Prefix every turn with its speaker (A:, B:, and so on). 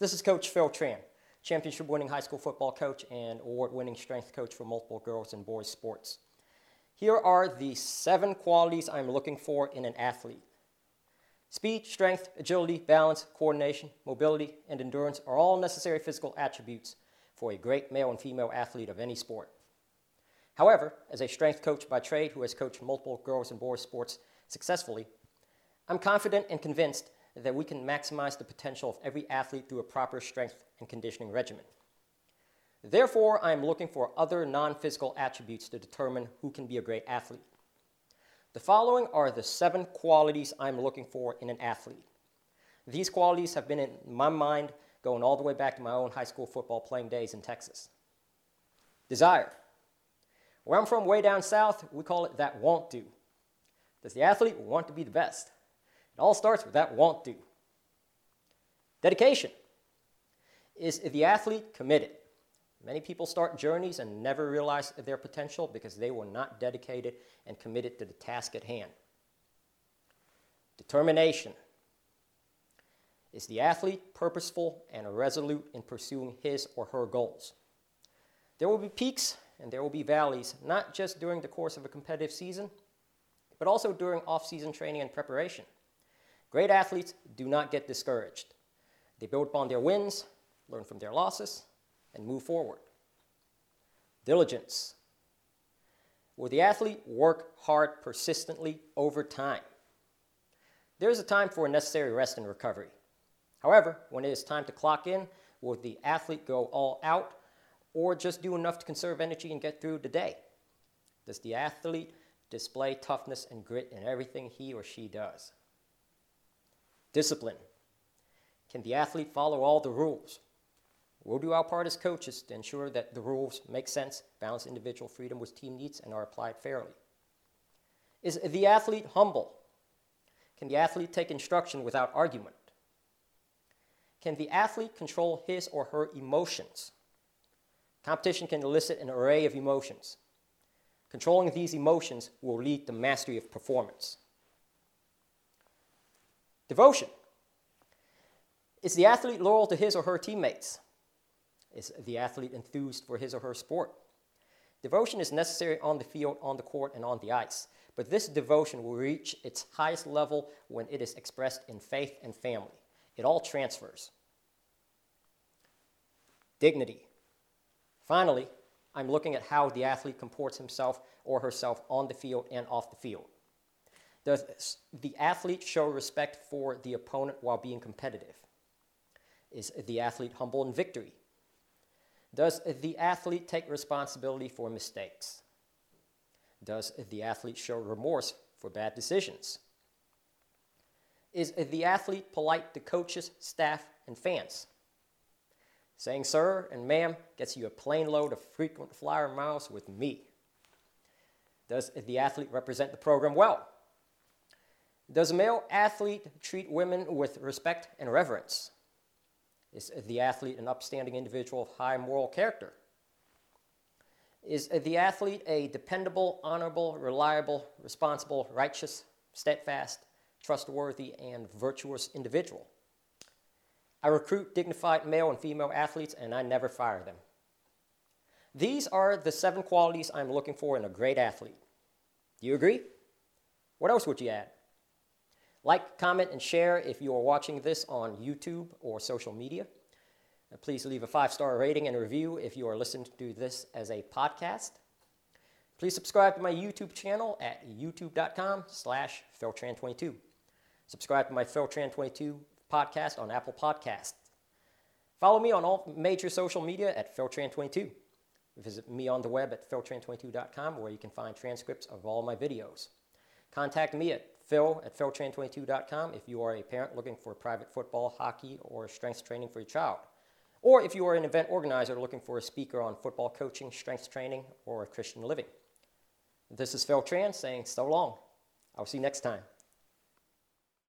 A: This is Coach Phil Tran, championship winning high school football coach and award winning strength coach for multiple girls and boys sports. Here are the seven qualities I'm looking for in an athlete. Speed, strength, agility, balance, coordination, mobility, and endurance are all necessary physical attributes for a great male and female athlete of any sport. However, as a strength coach by trade who has coached multiple girls and boys sports successfully, I'm confident and convinced that we can maximize the potential of every athlete through a proper strength and conditioning regimen. Therefore, I am looking for other non physical attributes to determine who can be a great athlete. The following are the seven qualities I'm looking for in an athlete. These qualities have been in my mind going all the way back to my own high school football playing days in Texas. Desire. Where I'm from, way down south, we call it that won't do. Does the athlete want to be the best? It all starts with that want to. Dedication. Is the athlete committed? Many people start journeys and never realize their potential because they were not dedicated and committed to the task at hand. Determination. Is the athlete purposeful and resolute in pursuing his or her goals? There will be peaks and there will be valleys, not just during the course of a competitive season, but also during off season training and preparation. Great athletes do not get discouraged. They build upon their wins, learn from their losses, and move forward. Diligence. Will the athlete work hard persistently over time? There is a time for necessary rest and recovery. However, when it is time to clock in, will the athlete go all out or just do enough to conserve energy and get through the day? Does the athlete display toughness and grit in everything he or she does? Discipline. Can the athlete follow all the rules? We'll do our part as coaches to ensure that the rules make sense, balance individual freedom with team needs, and are applied fairly. Is the athlete humble? Can the athlete take instruction without argument? Can the athlete control his or her emotions? Competition can elicit an array of emotions. Controlling these emotions will lead to mastery of performance. Devotion. Is the athlete loyal to his or her teammates? Is the athlete enthused for his or her sport? Devotion is necessary on the field, on the court, and on the ice. But this devotion will reach its highest level when it is expressed in faith and family. It all transfers. Dignity. Finally, I'm looking at how the athlete comports himself or herself on the field and off the field. Does the athlete show respect for the opponent while being competitive? Is the athlete humble in victory? Does the athlete take responsibility for mistakes? Does the athlete show remorse for bad decisions? Is the athlete polite to coaches, staff, and fans? Saying sir and ma'am gets you a plane load of frequent flyer miles with me. Does the athlete represent the program well? Does a male athlete treat women with respect and reverence? Is the athlete an upstanding individual of high moral character? Is the athlete a dependable, honorable, reliable, responsible, righteous, steadfast, trustworthy, and virtuous individual? I recruit dignified male and female athletes, and I never fire them. These are the seven qualities I'm looking for in a great athlete. Do you agree? What else would you add? Like, comment, and share if you are watching this on YouTube or social media. Please leave a five star rating and review if you are listening to this as a podcast. Please subscribe to my YouTube channel at youtube.com slash philtran22. Subscribe to my Philtran22 podcast on Apple Podcasts. Follow me on all major social media at philtran22. Visit me on the web at philtran22.com where you can find transcripts of all my videos. Contact me at phil at philtran22.com if you are a parent looking for private football, hockey, or strength training for your child. Or if you are an event organizer looking for a speaker on football coaching, strength training, or Christian living. This is Phil Tran saying so long. I'll see you next time.